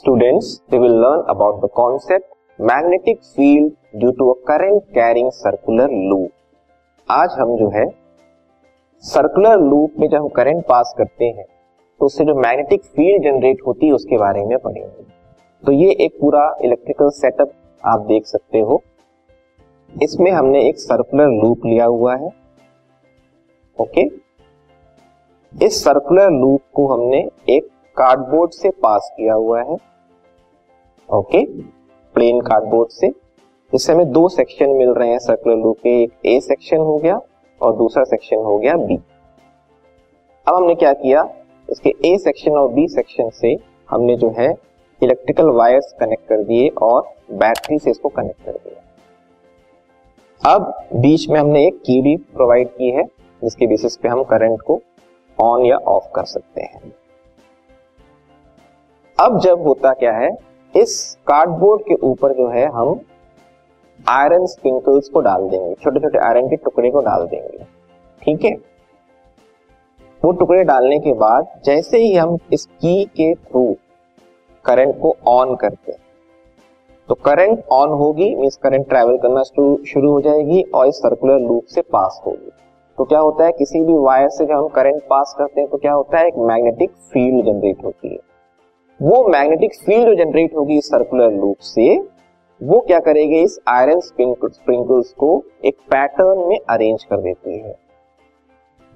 Students, we will learn about the concept magnetic field due to a current carrying circular loop. आज हम जो है circular loop में जब हम करंट पास करते हैं तो उससे जो मैग्नेटिक फ़ील्ड जनरेट होती है उसके बारे में पढ़ेंगे। तो ये एक पूरा इलेक्ट्रिकल सेटअप आप देख सकते हो। इसमें हमने एक सर्कुलर लूप लिया हुआ है। ओके? इस सर्कुलर लूप को हमने एक कार्डबोर्ड से पास किया हुआ है। ओके प्लेन कार्डबोर्ड से। जिससे हमें दो सेक्शन मिल रहे हैं सर्कुलर लूप के। एक ए सेक्शन हो गया और दूसरा सेक्शन हो गया बी अब हमने क्या किया? इसके ए सेक्शन और बी सेक्शन से हमने जो है इलेक्ट्रिकल वायर्स कनेक्ट कर दिए और बैटरी से इसको कनेक्ट कर दिया। अब बीच में हमने एक की भी प्रोवाइड की है, जिसके बेसिस पे हम करंट को ऑन या ऑफ़ कर सकते हैं। अब जब होता क्या है, इस कार्डबोर्ड के ऊपर जो है, हम आयरन स्प्रिंकल्स को डाल देंगे छोटे छोटे आयरन के टुकड़े को डाल देंगे, ठीक है? वो टुकड़े डालने के बाद, जैसे ही हम इस की के थ्रू करंट को ऑन करते हैं तो करंट ऑन होगी मीन्स करंट ट्रेवल करना शुरू हो जाएगी और इस सर्कुलर लूप से पास होगी। तो क्या होता है, किसी भी वायर से जब हम करंट पास करते हैं तो क्या होता है, एक मैग्नेटिक फ़ील्ड जनरेट होती है। वो मैग्नेटिक फ़ील्ड जो जनरेट होगी इस सर्कुलर लूप से, वो क्या करेगी? इस आयरन स्प्रिंकल्स को एक पैटर्न में अरेंज कर देती है।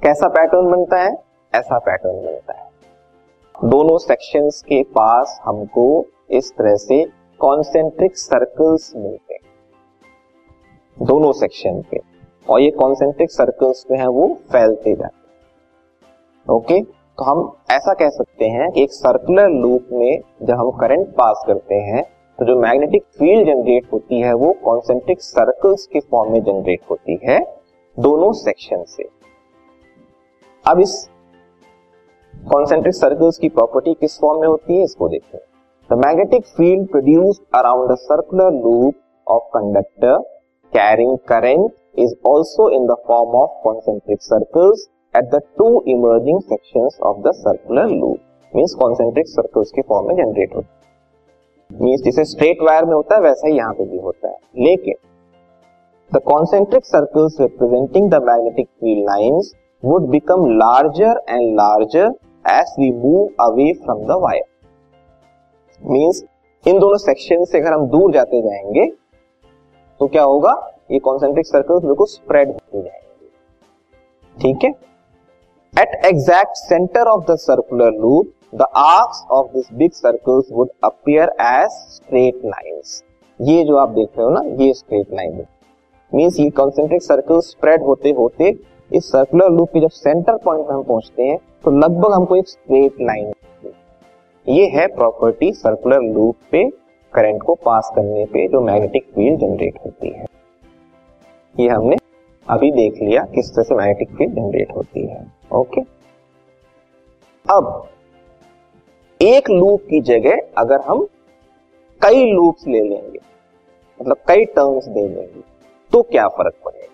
कैसा पैटर्न बनता है? ऐसा पैटर्न बनता है। दोनों सेक्शंस के पास हमको इस तरह से कॉन्सेंट्रिक सर्कल्स मिलते हैं। दोनों सेक्शन के। और ये कॉन्सेंट्रिक सर्कल्स जो है, वो फैलते जाते ओके तो हम ऐसा कह सकते हैं कि एक सर्कुलर लूप में जब हम करंट पास करते हैं तो जो मैग्नेटिक फ़ील्ड जनरेट होती है, वो कॉन्सेंट्रिक सर्कल्स के फॉर्म में जनरेट होती है, दोनों सेक्शन से। अब इस कॉन्सेंट्रिक सर्कल्स की प्रॉपर्टी किस फॉर्म में होती है, इसको देखें। The magnetic field produce around circular loop of conductor carrying current is also in the form of concentric circles at the two emerging sections of the circular loop means concentric circles के form में generate होता है। Means जैसे straight wire में होता है, वैसा ही यहाँ पे भी होता है। लेकिन the concentric circles representing the magnetic field lines would become larger and larger as we move away from the wire means इन दोनों सेक्शन से अगर हम दूर जाते जाएँगे तो क्या होगा? ये कॉन्सेंट्रिक सर्कल्स बिल्कुल स्प्रेड होते जाएँगे। ठीक है? At exact center of the circular loop, the arcs of these big circles would appear as straight lines. ये जो आप देख रहे हो ना ये स्ट्रेट लाइन है। मीन्स ये कॉन्सेंट्रिक सर्कल स्प्रेड होते होते इस सर्कुलर लूप के जब सेंटर पॉइंट में हम पहुँचते हैं तो लगभग हमको एक स्ट्रेट लाइन ये है प्रॉपर्टी सर्कुलर लूप पे करंट को पास करने पे जो मैग्नेटिक फ़ील्ड जनरेट होती है। ये हमने अभी देख लिया किस तरह से मैग्नेटिक फ़ील्ड जनरेट होती है। ओके अब, एक लूप की जगह अगर हम कई लूप्स ले लेंगे मतलब कई टर्म्स दे लेंगे तो क्या फ़र्क पड़ेगा?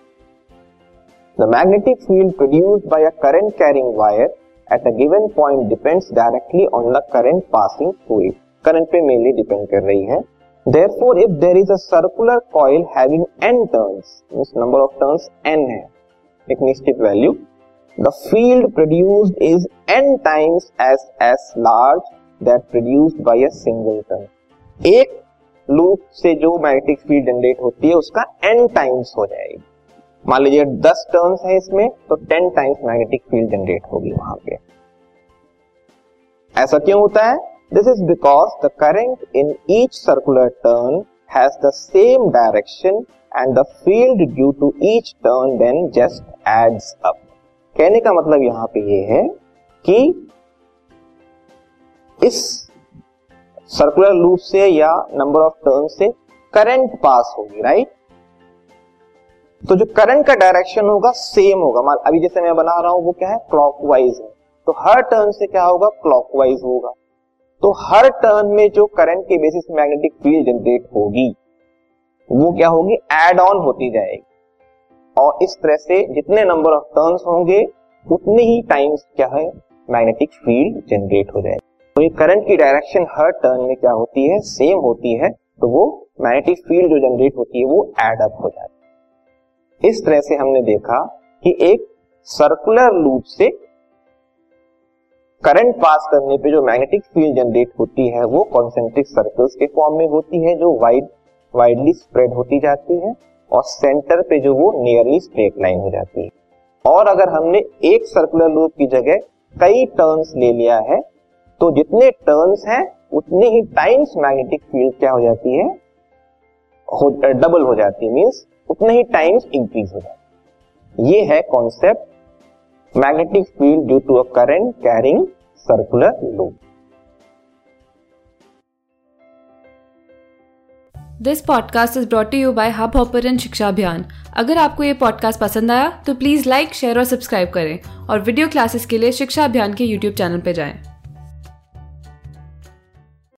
The magnetic field produced by a current carrying wire at a given point depends directly on the current passing through it current पे मेनली डिपेंड कर रही है। Therefore, if there is a circular coil having n turns, means number of turns n है एक निश्चित value the field produced is n times as as large that produced by a single turn एक loop से जो magnetic field generate होती है उसका n times हो जाएगी मान लीजिए 10 टर्न्स है इसमें तो 10 टाइम्स मैग्नेटिक फ़ील्ड जनरेट होगी वहाँ पे ऐसा क्यों होता है This is because the current in each circular turn has the same direction and the field due to each turn then just adds up कहने का मतलब यहाँ पे ये है कि इस सर्कुलर लूप से या नंबर ऑफ़ टर्न से करंट पास होगी राइट तो जो करंट का डायरेक्शन होगा सेम होगा। मान, अभी जैसे मैं बना रहा हूँ, वो क्या है? क्लॉकवाइज है। तो हर टर्न से क्या होगा? क्लॉकवाइज होगा। तो हर टर्न में जो करंट के बेसिस मैग्नेटिक फ़ील्ड जनरेट होगी, वो क्या होगी? एड ऑन होती जाएगी। और इस तरह से जितने नंबर ऑफ़ टर्न्स होंगे, उतने ही टाइम्स क्या है? मैग्नेटिक फ़ील्ड जनरेट हो जाएगी। तो ये करंट की डायरेक्शन हर टर्न में क्या होती है? सेम होती है। तो वो मैग्नेटिक फ़ील्ड जो जनरेट होती है, वो एड अप हो जाती है। इस तरह से हमने देखा कि एक सर्कुलर लूप से करंट पास करने पे जो मैग्नेटिक फ़ील्ड जनरेट होती है, वो कॉन्सेंट्रिक सर्कल्स के फॉर्म में होती है, जो वाइड वाइडली स्प्रेड होती जाती है और सेंटर पे जो वो नियरली स्ट्रेट लाइन हो जाती है। और अगर हमने एक सर्कुलर लूप की जगह कई टर्न्स ले लिया है तो जितने टर्न्स हैं, उतने ही टाइम्स मैग्नेटिक फ़ील्ड क्या हो जाती है? डबल हो जाती है मीन्स उतने ही टाइम्स इंक्रीज हो जाती है। ये है concept magnetic field due to a current carrying circular loop this podcast is brought you by Hub Hopper शिक्षा अभियान अगर आपको ये पॉडकास्ट पसंद आया तो प्लीज़ लाइक शेयर और सब्सक्राइब करें और वीडियो क्लासेस के लिए शिक्षा अभियान के यूट्यूब चैनल पर जाएँ।